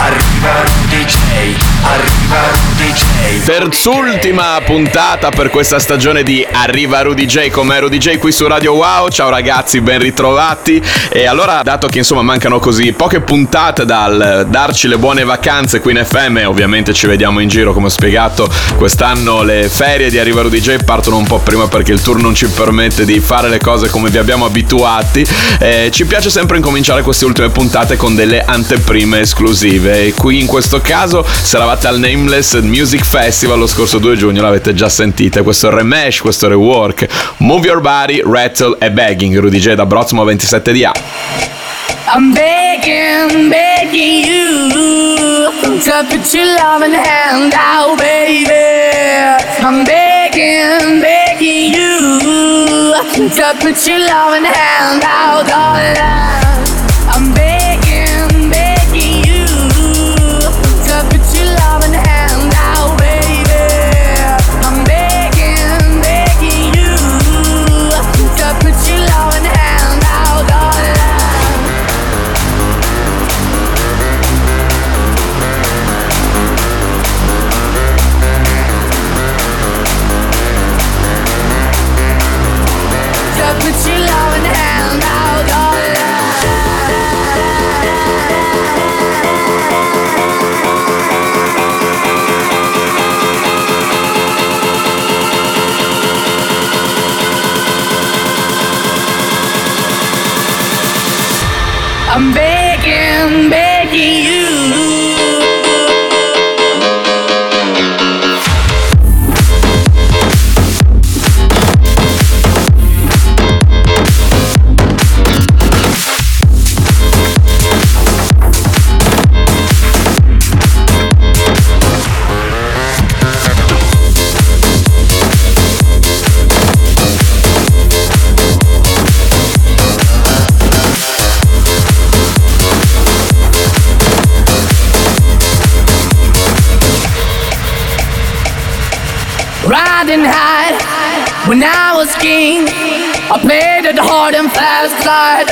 Arriva Rudy J. Arriva Rudy J. Terzultima puntata per questa stagione di Arriva Rudy J come Rudy J qui su Radio Wow. Ciao ragazzi, ben ritrovati. E allora, dato che insomma mancano così poche puntate dal darci le buone vacanze qui in FM, ovviamente ci vediamo in giro come ho spiegato. Quest'anno le ferie di Arriva Rudy J partono un po' prima perché il tour non ci permette di fare le cose come vi abbiamo abituati. Eh, ci piace sempre incominciare queste ultime puntate con delle anteprime esclusive. E qui in questo caso, se eravate al Nameless Music Festival lo scorso 2 giugno, l'avete già sentita. Questo remesh, questo rework. Move Your Body, Rattle e Begging. Rudy J da Brozzmo 27 di A. I'm begging, begging you to put your loving hand out, baby. I'm begging, begging you to put your loving hand out, darling. slide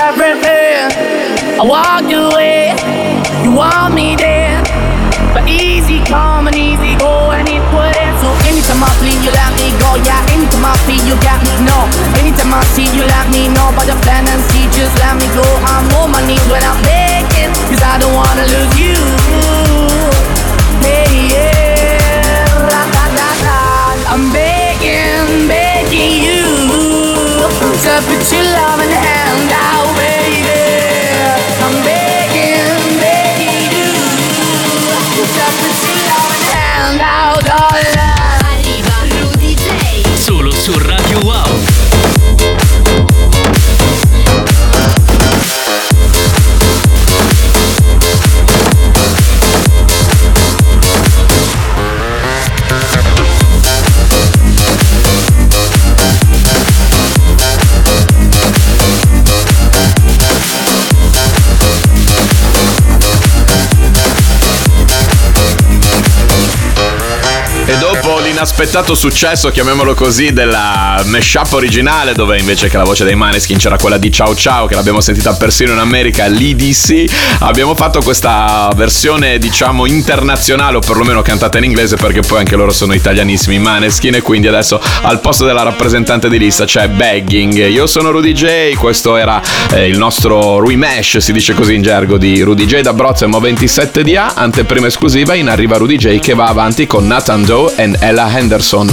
dopo l'inaspettato successo, chiamiamolo così, della mashup originale, dove invece che la voce dei Maneskin c'era quella di Ciao Ciao, che l'abbiamo sentita persino in America, l'EDC, abbiamo fatto questa versione, diciamo, internazionale, o perlomeno cantata in inglese, perché poi anche loro sono italianissimi, Maneskin, e quindi adesso al posto della rappresentante di lista c'è Begging. Io sono Rudy J, questo era eh, il nostro remesh, si dice così in gergo, di Rudy J da Brozzemo 27 di A, anteprima esclusiva, in arriva Rudy J che va avanti con Nathan Doe e Ella Henderson.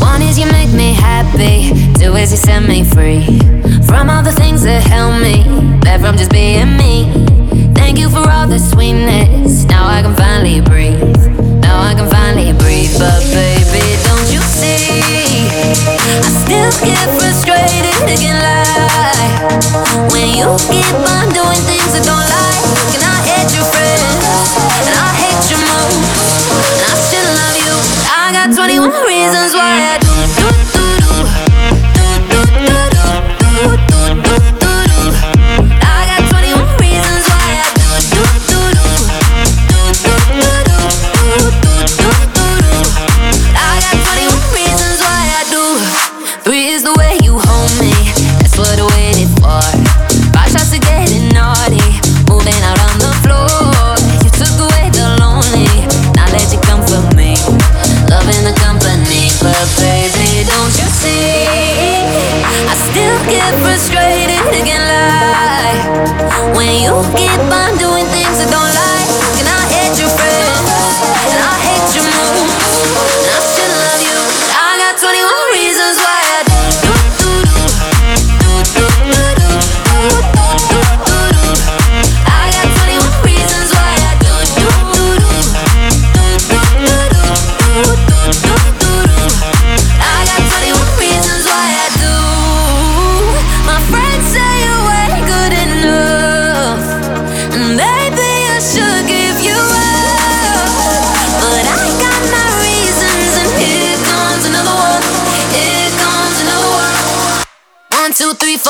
One is you make me happy, two is you set me free from all the things that held me back from just being me. Thank you for all the sweetness. Now I can finally breathe. Now I can finally breathe. But baby, don't you see? I still get frustrated, thinking lie when you keep on doing things I don't like. Reasons why I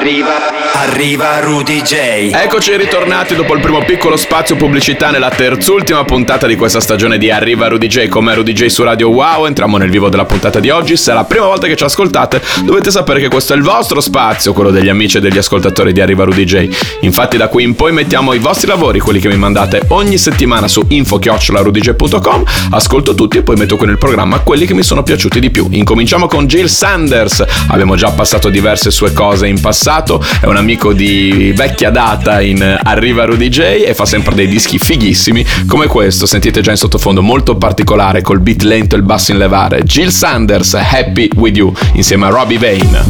arriva, arriva Rudy J. Eccoci ritornati dopo il primo piccolo spazio pubblicità nella terzultima puntata di questa stagione di Arriva Rudy J come Rudy J su Radio Wow. Entriamo nel vivo della puntata di oggi. Se è la prima volta che ci ascoltate, dovete sapere che questo è il vostro spazio, quello degli amici e degli ascoltatori di Arriva Rudy J. Infatti, da qui in poi mettiamo i vostri lavori, quelli che mi mandate ogni settimana su info-rudyj.com. Ascolto tutti e poi metto qui nel programma quelli che mi sono piaciuti di più. Incominciamo con Jill Sanders. Abbiamo già passato diverse sue cose in passato. È un amico di vecchia data in Arriva Rudy J e fa sempre dei dischi fighissimi come questo. Sentite già in sottofondo molto particolare col beat lento e il basso in levare. Jill Sanders, Happy With You, insieme a Robbie Vane.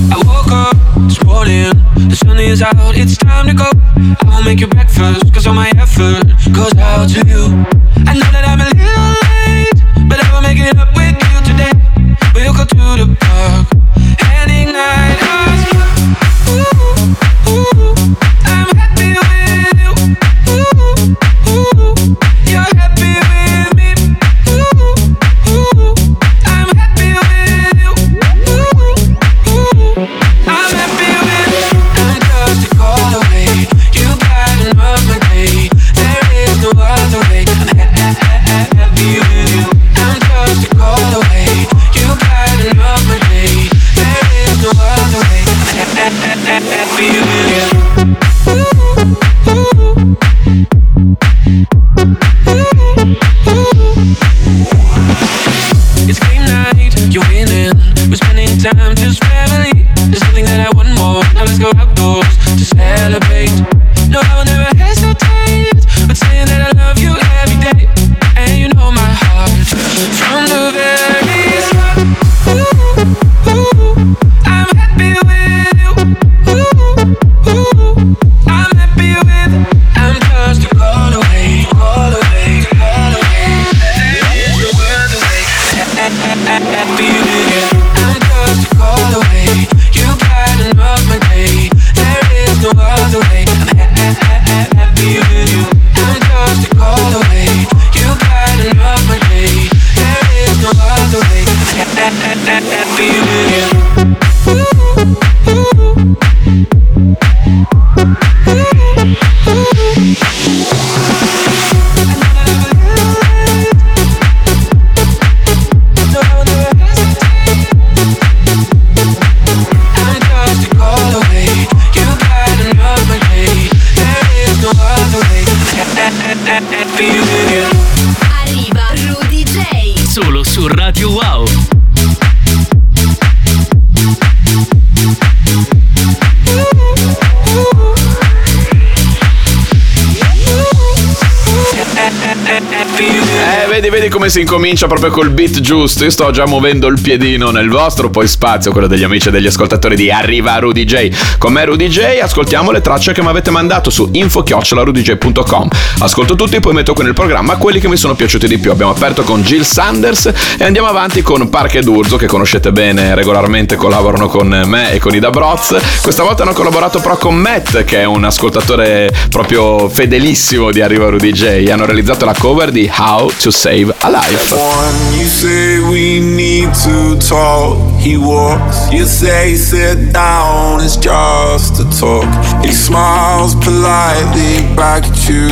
Si incomincia proprio col beat giusto. Io sto già muovendo il piedino nel vostro poi spazio, quello degli amici e degli ascoltatori di Arriva Rudy J. Con me Rudy J, ascoltiamo le tracce che mi avete mandato su info-rudyj.com. Ascolto tutti e poi metto qui nel programma quelli che mi sono piaciuti di più. Abbiamo aperto con Jill Sanders e andiamo avanti con Park ed Urzo, che conoscete bene, regolarmente collaborano con me e con Ida Broz. Questa volta hanno collaborato però con Matt, che è un ascoltatore proprio fedelissimo di Arriva Rudy J. Hanno realizzato la cover di How to Save a Life. One, you say we need to talk. He walks, you say sit down, it's just a talk. He smiles politely back at you.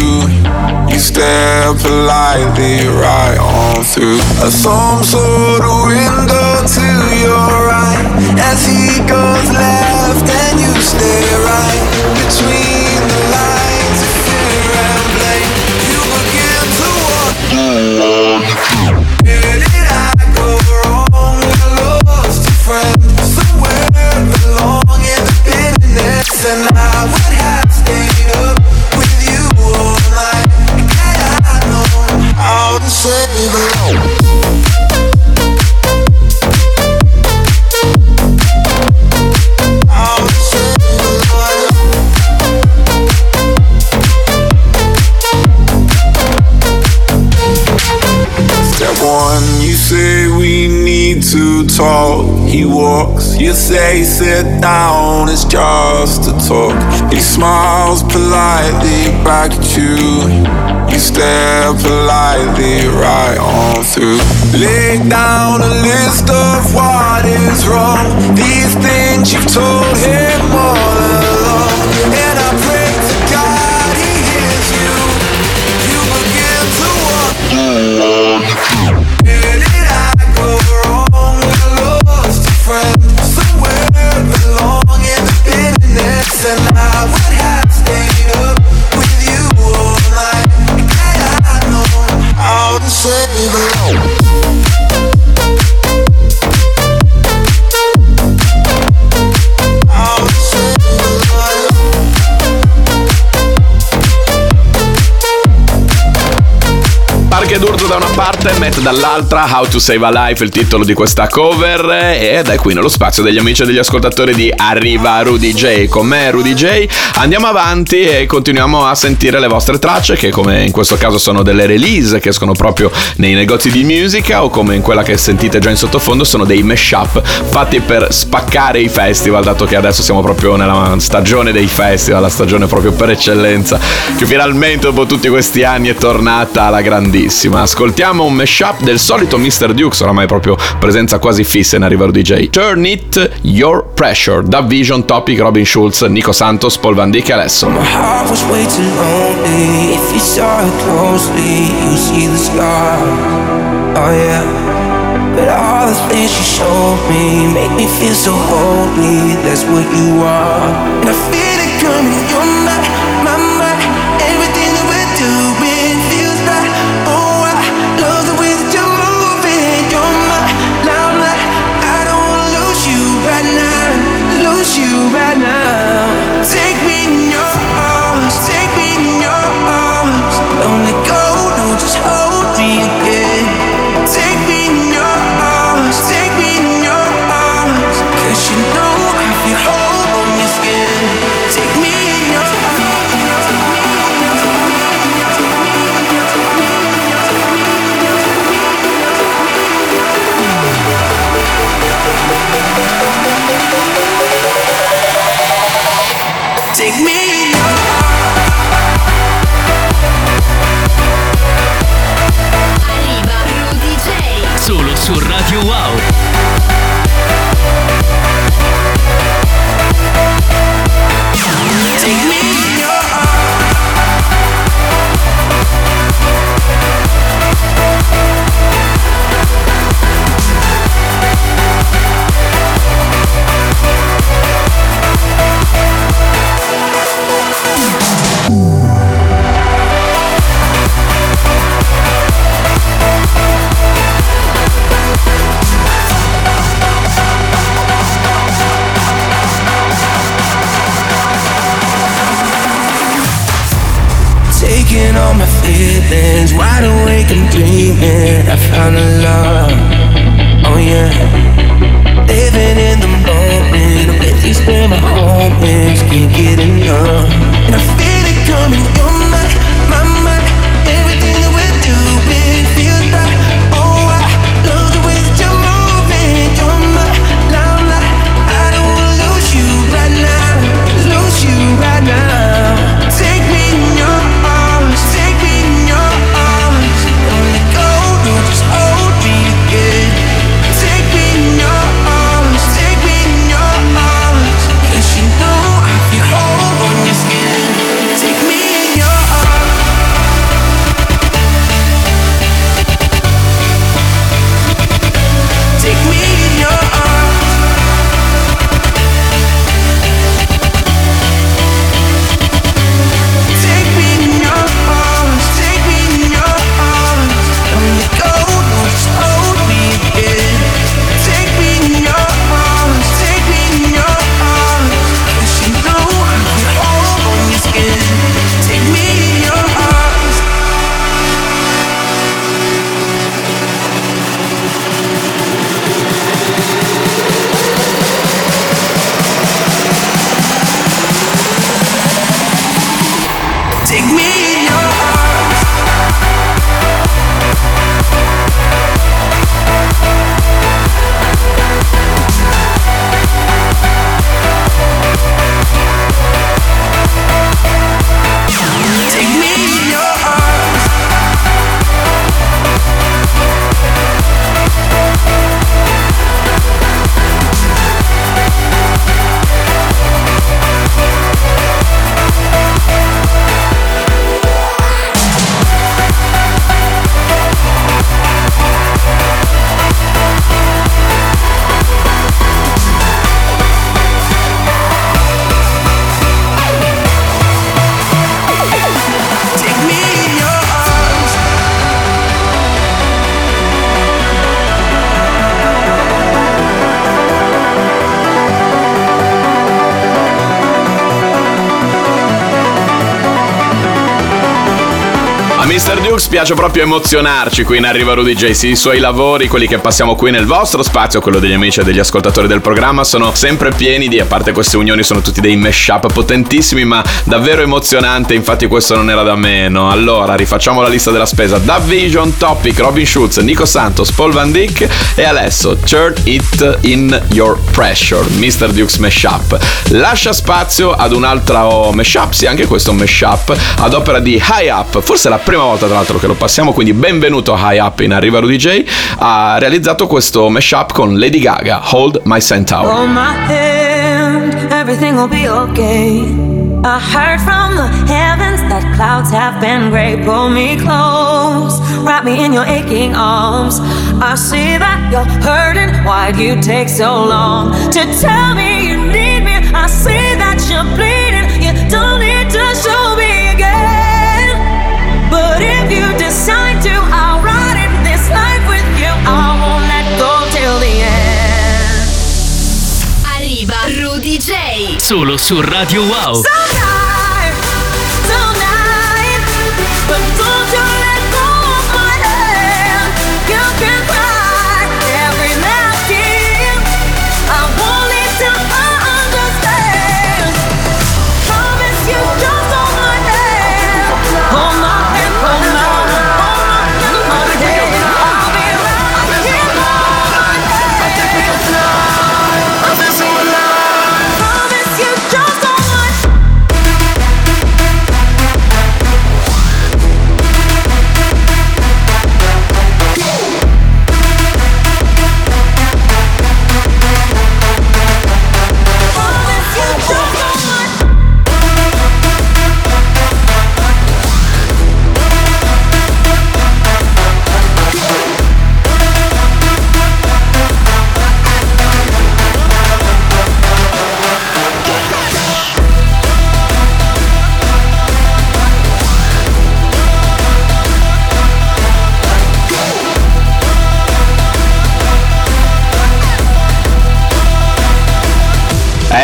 You stare politely right on through a some sort of window to your right. As he goes left, and you stay right between need to talk. He walks, you say sit down, it's just a talk. He smiles politely back at you. You stare politely right on through. Lay down a list of what is wrong. These things you've told him all along. que da una parte, Matt dall'altra, How to Save a Life, il titolo di questa cover ed è qui nello spazio degli amici e degli ascoltatori di Arriva Rudy J. Con me Rudy J. Andiamo avanti e continuiamo a sentire le vostre tracce che come in questo caso sono delle release che escono proprio nei negozi di musica o come in quella che sentite già in sottofondo sono dei mashup fatti per spaccare i festival dato che adesso siamo proprio nella stagione dei festival, la stagione proprio per eccellenza che finalmente dopo tutti questi anni è tornata alla grandissima. Ascoltiamo un mashup del solito Mr. Dukes, oramai proprio presenza quasi fissa in Arriva DJ. Turn It Your Pressure, da Vision Topic, Robin Schulz, Nico Santos, Paul Van Dyk e Alesso. My heart was way too lonely. If you saw it closely, you see the scar. Oh yeah. But all the things you showed me make me feel so holy. That's what you are. And I feel it coming. You're my feelings, wide awake and dreaming. I found a love, oh yeah. Living in the moment, a place where my piace proprio emozionarci qui in Arriva Rudy J. Sì, i suoi lavori, quelli che passiamo qui nel vostro spazio, quello degli amici e degli ascoltatori del programma, sono sempre pieni di, a parte queste unioni, sono tutti dei mashup potentissimi, ma davvero emozionante. Infatti, questo non era da meno. Allora, rifacciamo la lista della spesa: Da Vision, Topic, Robin Schulz, Nico Santos, Paul Van Dyck e adesso Turn It in Your Pressure, Mr. Dukes Mashup. Lascia spazio ad un altro mashup, sì, anche questo mashup ad opera di High Up. Forse è la prima volta, tra l'altro, che lo passiamo. Quindi, benvenuto High Up in Arriva Rudy J. Ha realizzato questo mashup con Lady Gaga, Hold My Centaur. Hold my hand, everything will be okay. I heard from the heavens that clouds have been gray. Pull me close, wrap me in your aching arms. I see that you're hurting. Why'd you take so long to tell me you need me? I see that you're bleeding. You don't need Solo su Radio Wow. Tonight,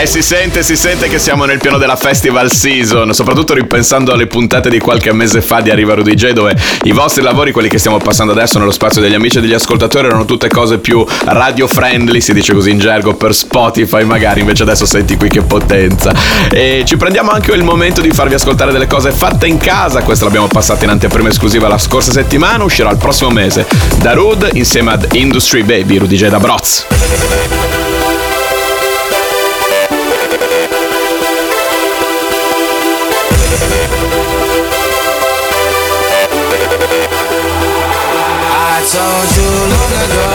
Eh, si sente, si sente che siamo nel pieno della festival season, soprattutto ripensando alle puntate di qualche mese fa di Arriva Rudy J, dove i vostri lavori, quelli che stiamo passando adesso nello spazio degli amici e degli ascoltatori, erano tutte cose più radio friendly, si dice così in gergo, per Spotify magari, invece adesso senti qui che potenza. E ci prendiamo anche il momento di farvi ascoltare delle cose fatte in casa, questa l'abbiamo passata in anteprima esclusiva la scorsa settimana, uscirà il prossimo mese da Rud insieme ad Industry Baby, Rudy J da Broz. Told you long ago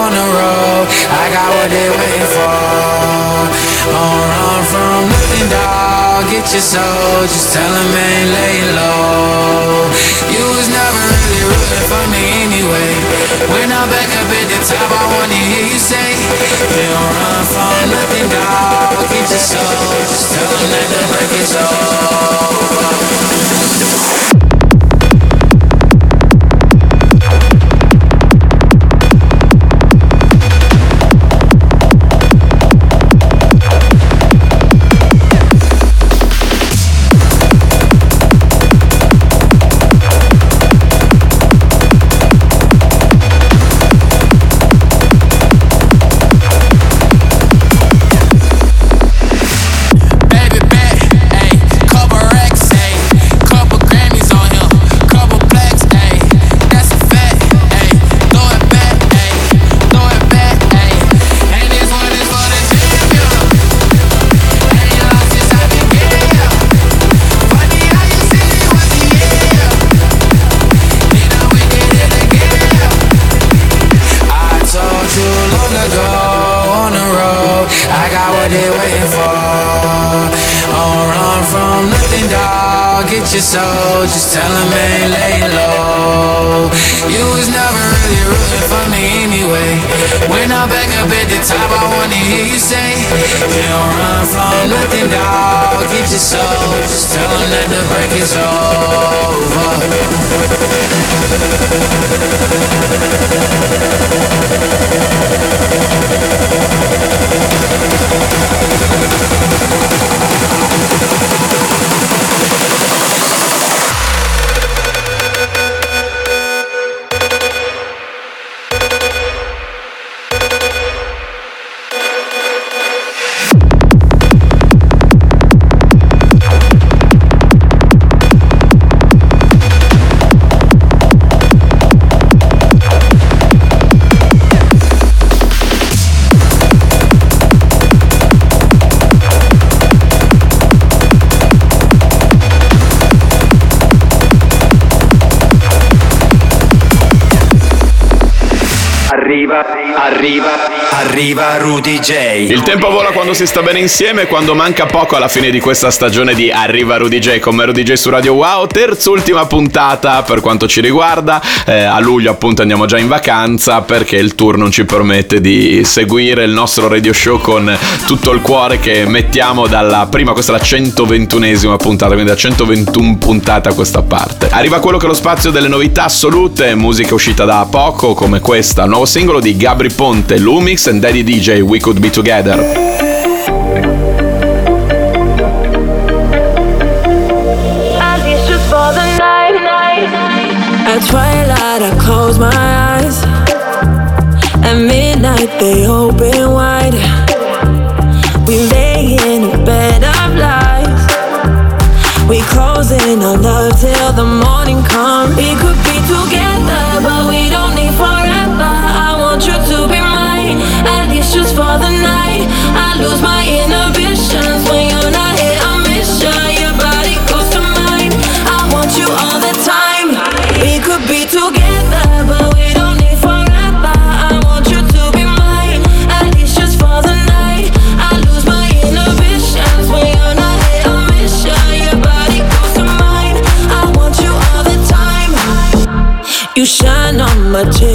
on the road, I got what they waiting for. Don't run from nothing, dog. Get your soul, just tell them ain't laying low. You was never really rooting for me anyway. When I'm back up at the top, I wanna hear you say, You don't run from nothing, dog. Get your soul, just tell them that the break is over. Arriva Rudy J. Il tempo vola quando si sta bene insieme quando manca poco alla fine di questa stagione di Arriva Rudy J come Rudy J su Radio Wow, terz'ultima puntata per quanto ci riguarda. Eh, a luglio appunto andiamo già in vacanza perché il tour non ci permette di seguire il nostro radio show con tutto il cuore che mettiamo dalla prima, questa è la 121esima puntata, quindi da 121 puntate a questa parte. Arriva quello che è lo spazio delle novità assolute, musica uscita da poco come questa, nuovo singolo di Gabri Ponte, Lumix and Daddy DJ, We Could Be Together. Twilight, I close my eyes. At midnight, they open wide. We lay in a bed of lies. We closing our love till the morning comes. We could be together, but we my cherry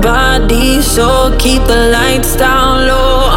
body, so keep the lights down low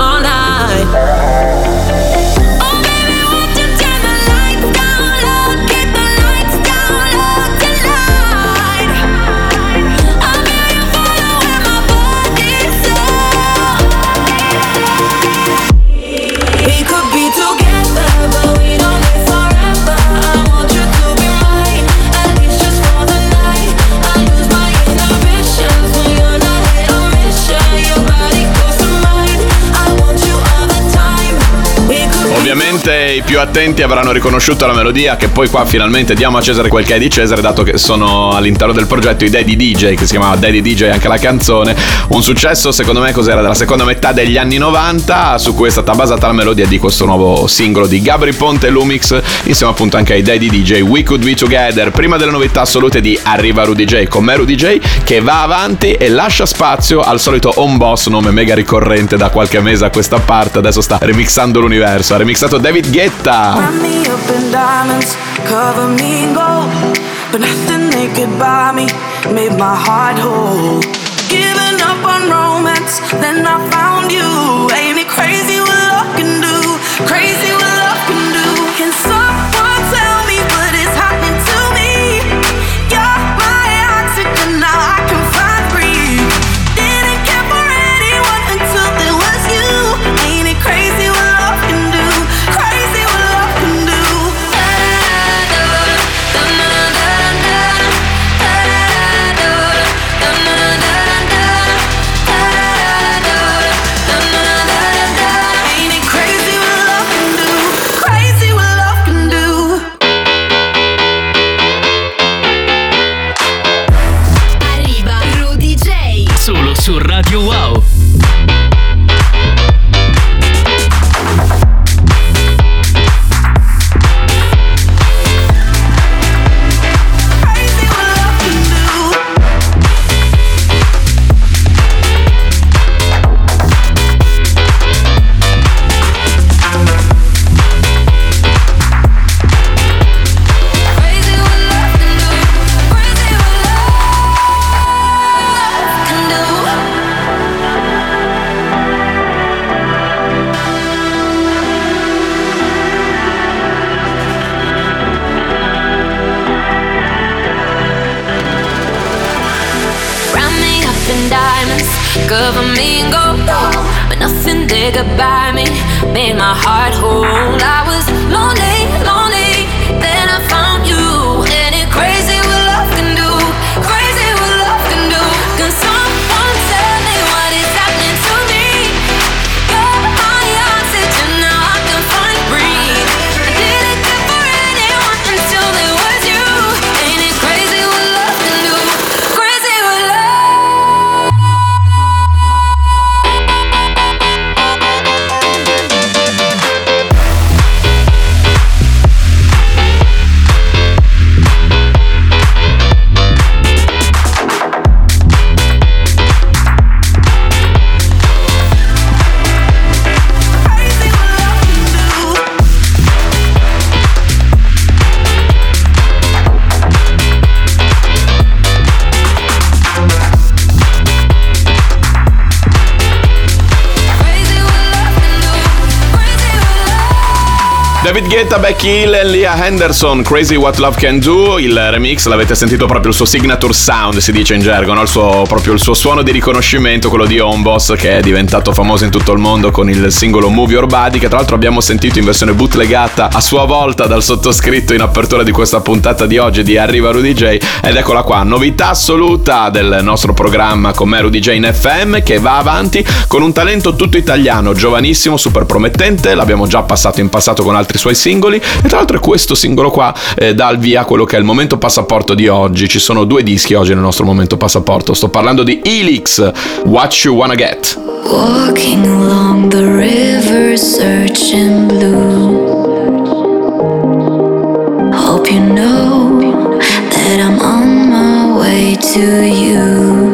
più attenti avranno riconosciuto la melodia che poi qua finalmente diamo a Cesare quel che è di Cesare dato che sono all'interno del progetto i Daddy DJ che si chiamava Daddy DJ anche la canzone. Un successo secondo me cos'era? Della seconda metà degli anni 90 su cui è stata basata la melodia di questo nuovo singolo di Gabri Ponte e Lumix insieme appunto anche ai Daddy DJ We Could Be Together prima delle novità assolute di Arriva Rudy J con me Rudy J che va avanti e lascia spazio al solito home boss nome mega ricorrente da qualche mese a questa parte. Adesso sta remixando l'universo. Ha remixato David Guetta Wrap me up in diamonds, cover me in gold. But nothing they could buy me made my heart whole. Giving up on romance, then I found Guetta, Becky Hill e Leah Henderson, Crazy What Love Can Do, il remix l'avete sentito proprio il suo signature sound, si dice in gergo, no? il suo, proprio il suo suono di riconoscimento, quello di Homeboss che è diventato famoso in tutto il mondo con il singolo Move Your Body che tra l'altro abbiamo sentito in versione bootlegata a sua volta dal sottoscritto in apertura di questa puntata di oggi di Arriva Rudy J ed eccola qua, novità assoluta del nostro programma con me Rudy J in FM che va avanti con un talento tutto italiano, giovanissimo, super promettente, l'abbiamo già passato in passato con altri suoi singoli e tra l'altro questo singolo qua eh, dà il via a quello che è il momento passaporto di oggi. Ci sono due dischi oggi nel nostro momento passaporto. Sto parlando di Elix, What You Wanna Get. Walking along the river, searching blue. Hope you know that I'm on my way to you.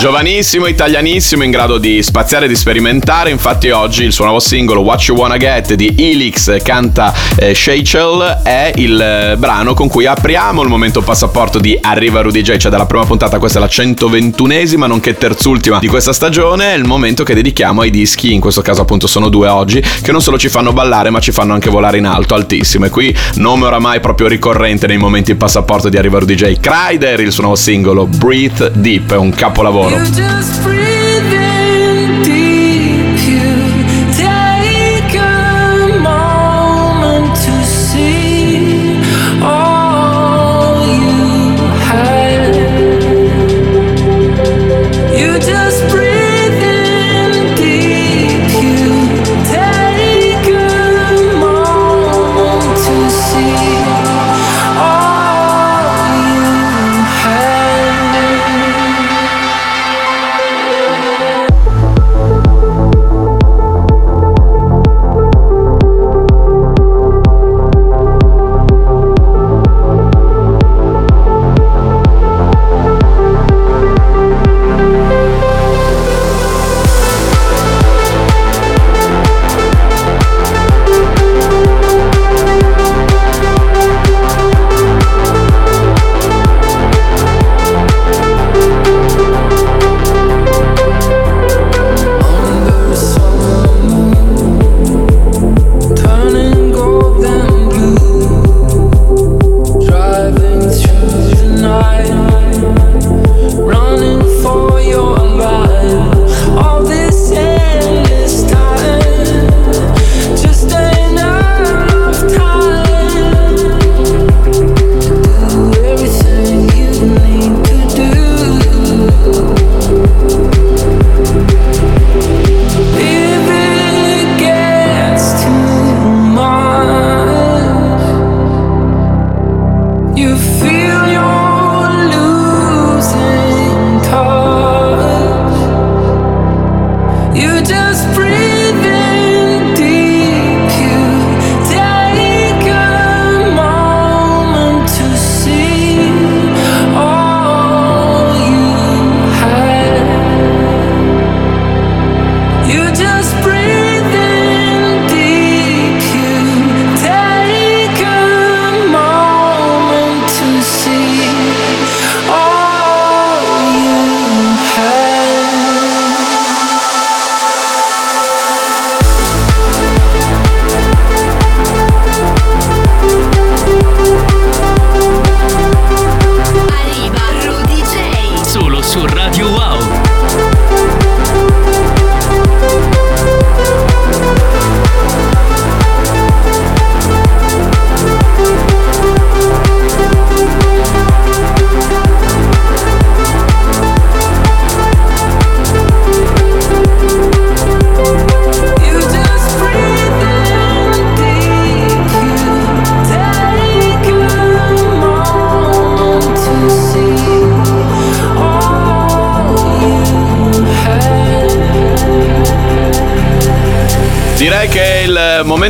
Giovanissimo, italianissimo, in grado di spaziare e di sperimentare. Infatti, oggi il suo nuovo singolo What You Wanna Get di Elix canta eh, Shachel è il eh, brano con cui apriamo il momento passaporto di Arriva Rudy J. Cioè, dalla prima puntata, questa è la 121esima, nonché terzultima di questa stagione. È il momento che dedichiamo ai dischi, in questo caso, appunto, sono due oggi, che non solo ci fanno ballare, ma ci fanno anche volare in alto, altissimo. E qui, nome oramai proprio ricorrente nei momenti passaporto di Arriva Rudy J. Kryder, il suo nuovo singolo Breathe Deep, è un capolavoro. You just breathe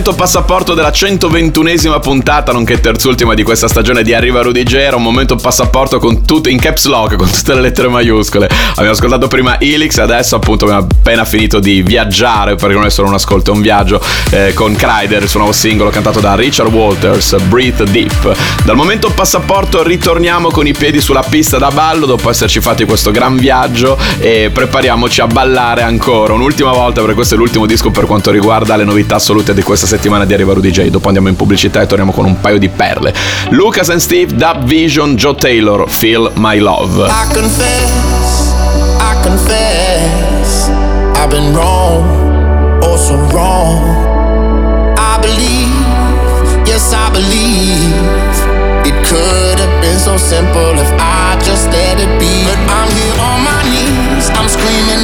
momento passaporto della 121esima puntata, nonché terzultima di questa stagione di Arriva Rudy J. Era un momento passaporto con tutte, in caps lock, con tutte le lettere maiuscole. Abbiamo ascoltato prima Elix, adesso appunto abbiamo appena finito di viaggiare, perché non è solo un ascolto, è un viaggio, eh, con Kryder, il suo nuovo singolo cantato da Richard Walters, Breathe Deep. Dal momento passaporto ritorniamo con i piedi sulla pista da ballo, dopo esserci fatti questo gran viaggio e prepariamoci a ballare ancora. Un'ultima volta, perché questo è l'ultimo disco per quanto riguarda le novità assolute di questa settimana di Arriva Rudy J. Dopo andiamo in pubblicità e torniamo con un paio di perle. Lucas and Steve, Dub Vision, Joe Taylor, Feel My Love. I confess, I confess, I've been wrong, oh so wrong. I believe, yes I believe, it could have been so simple if I just let it be. But I'm here on my knees, I'm screaming,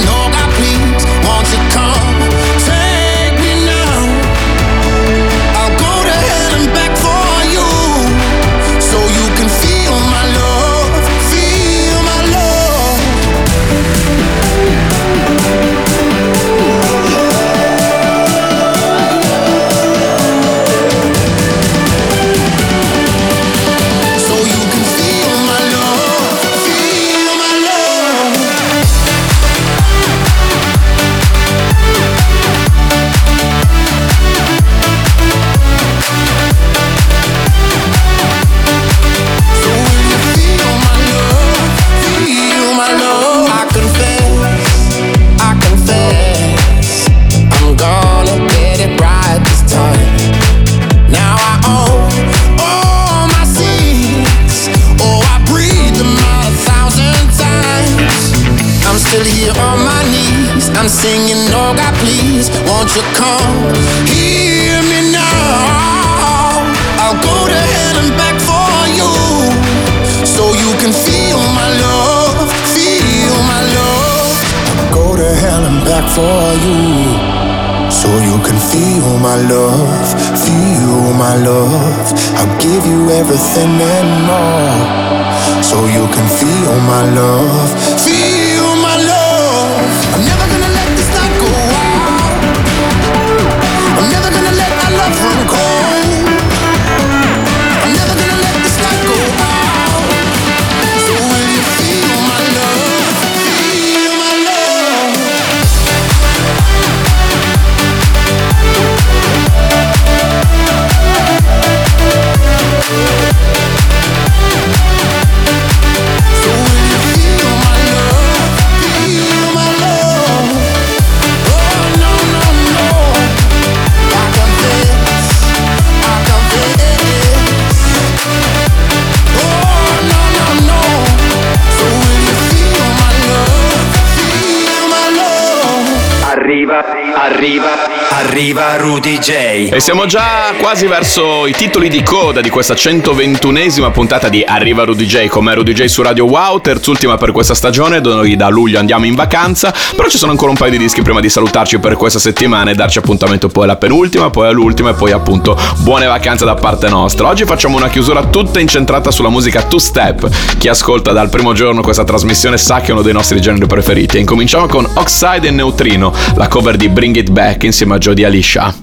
So oh come, hear me now. I'll go to hell and back for you. So you can feel my love, feel my love. I'll go to hell and back for you. So you can feel my love, feel my love. I'll give you everything and more. So you can feel my love, arriva, arriva Rudy J. E siamo già quasi verso i titoli di coda di questa 121esima puntata di Arriva Rudy J come Rudy J su Radio Wow, terzultima per questa stagione, dove noi da luglio andiamo in vacanza, però ci sono ancora un paio di dischi prima di salutarci per questa settimana e darci appuntamento poi alla penultima, poi all'ultima e poi appunto buone vacanze da parte nostra. Oggi facciamo una chiusura tutta incentrata sulla musica two step. Chi ascolta dal primo giorno questa trasmissione sa che è uno dei nostri generi preferiti. E incominciamo con Oxide e Neutrino, la cover di Bring It Back insieme a Jodie Alixá.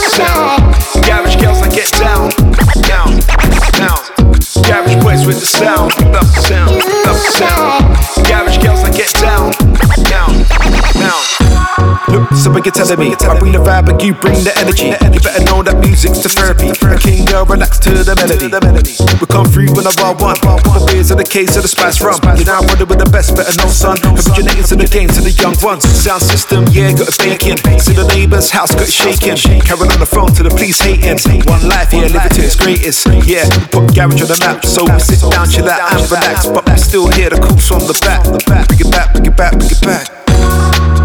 Sound, girls that get down, boys with the sound, the sound, girls that get down. Look, so what you're telling me I bring the vibe and you bring the energy. You better know that music's the therapy. A king girl, relax to the melody. We come through when I one. The beers and the case of the spice rum. You're now running with the best, better know son. Originating to the game, to the young ones. Sound system, yeah, got it baking. To the neighbour's house, got it shaking. Carrying on the phone to the police hating. One life, yeah, live it to its greatest. Yeah, put garage on the map So we sit down, chill out and relax. But we still hear the coops from the back. Bring it back, bring it back, bring it back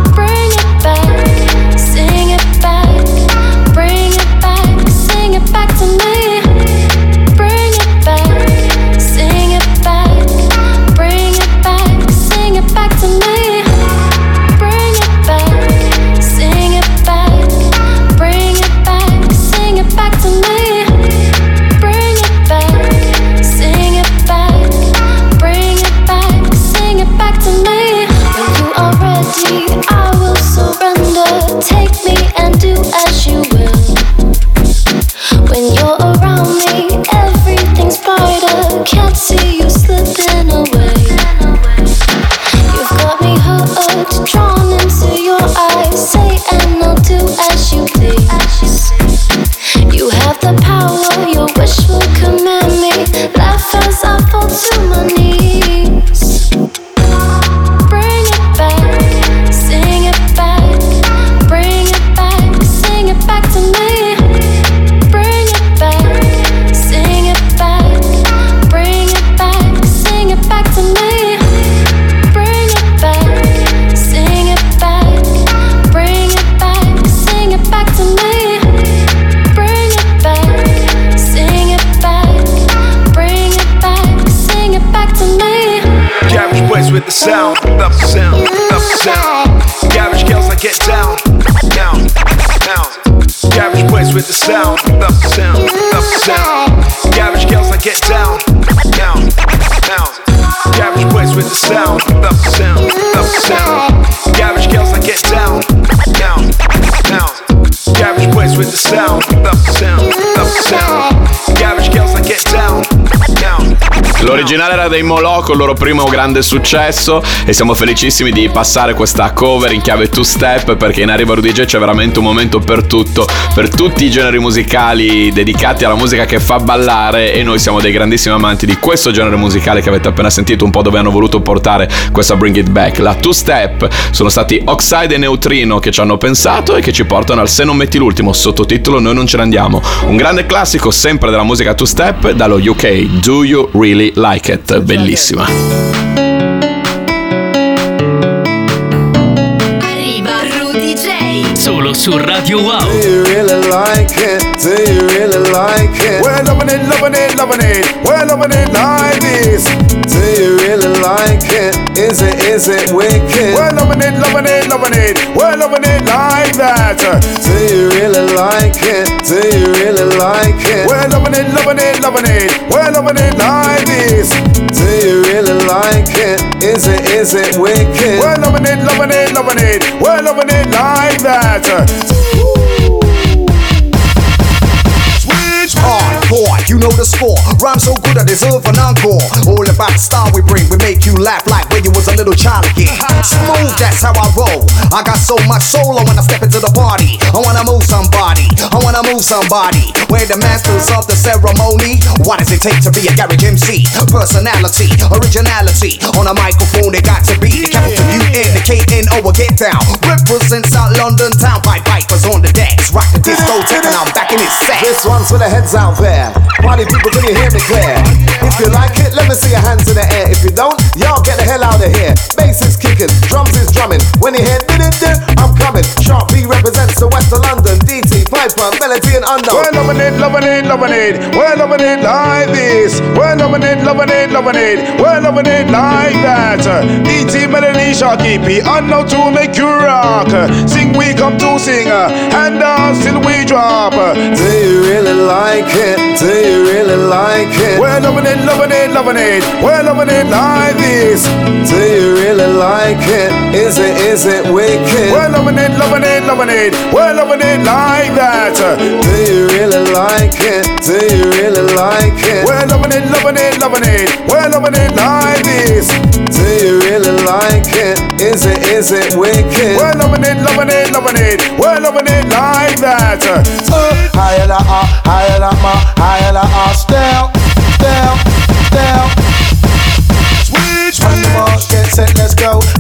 with the sound, the sound, the sound. Garage girls that get down, down, down. Garage boys with the sound, sound, sound. Garage girls that get down, down, down. Garage boys with the sound, the sound, L'originale era dei Molò con il loro primo grande successo e siamo felicissimi di passare questa cover in chiave two step perché in Arriva Rudy J c'è veramente un momento per tutto, per tutti i generi musicali dedicati alla musica che fa ballare e noi siamo dei grandissimi amanti di questo genere musicale che avete appena sentito, un po' dove hanno voluto portare questa Bring It Back. La two step sono stati Oxide e Neutrino che ci hanno pensato e che ci portano al Se non metti l'ultimo sottotitolo Noi non ce ne andiamo. Un grande classico sempre della musica two step dallo UK, Do You Really Like It? Bellissima. Arriva Rudy J. Solo su Radio Wow. Do you really like it? Do you really like it? We're loving it, loving it, loving it. We're loving it like Is it, is it wicked? We're loving it, loving it, loving it. We're loving it like that. Do you really like it? Do you really like it? We're loving it, loving it, loving it. We're loving it like this. Do you really like it? Is it, is it wicked? We're loving it, loving it, loving it. We're loving it like that. Switch you know the score. Rhyme so good I deserve an encore. All about the style we bring, we make you laugh like when you was a little child again. Smooth, that's how I roll. I got so much soul, when I wanna step into the party. I wanna move somebody, I wanna move somebody. We're the masters of the ceremony. What does it take to be a garage MC? Personality, originality. On a microphone, it got to be the capital U N, the K N O, get down. Represent South London town, pipe pipers on the decks. Rock the discotheque, and I'm back in its set. This one's for the heads out there. Party people, can you hear me clear? If you like it, let me see your hands in the air. If you don't, y'all get the hell out of here. Bass is kicking, drums is drumming. When you hear did it, I'm coming. Sharp B represents the west of London. DT, Piper, Melody, and Unknown. We're loving it, loving it, loving it. We're loving it like this. We're loving it, loving it, loving it. We're loving it like that. DT, Melody, Sharky P, Unknown to make you rock. Sing, we come to sing. And dance till we drop. Do you really like it? Do really like it? We're loving it, loving it, loving it. We're loving it like this. Do you really like it? Is it, is it wicked? We're loving it, loving it, loving it. We're loving it like that. Do you really like it? Do you really like it? We're loving it, loving it, loving it. We're loving it like this. Do you really like it? Is it, is it wicked? We're loving it, like that. Uh, higher la ah, higher la ma, higher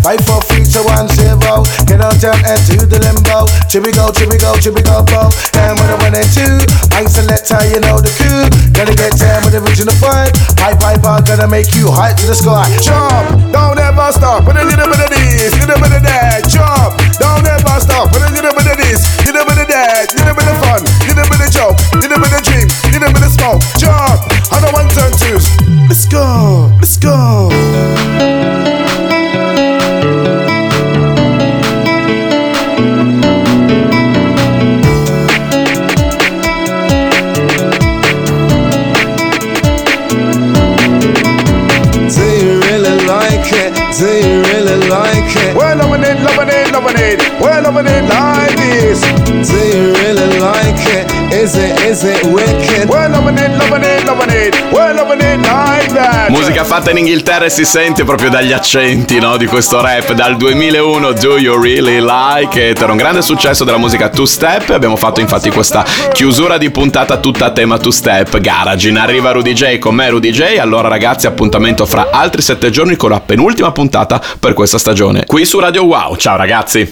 go. Fight for future one zero. Get on down and do the limbo. Chibi go, chibi go, chibi go, bo. And with a one and two, I selector, you know the coup. Gotta get down with the original fight. Pipe, pipe, I gotta make you high to the sky. Jump, don't ever stop. With a little bit of this, little bit of that. Jump, don't ever stop. With a little bit of this, little bit of that. Little bit of fun, little bit of joke, little bit of dream, little bit of smoke. Jump, I don't want turn twos. Let's go, let's go. Is it, is it wicked? We're loving it, loving it, loving it. We're loving it like that. Musica fatta in Inghilterra e si sente proprio dagli accenti no, di questo rap. Dal 2001 Do You Really Like It? Era un grande successo della musica two step. Abbiamo fatto infatti questa chiusura di puntata tutta a tema two step. Garage in arriva Rudy J con me Rudy J. Allora ragazzi appuntamento fra altri sette giorni con la penultima puntata per questa stagione. Qui su Radio Wow. Ciao ragazzi.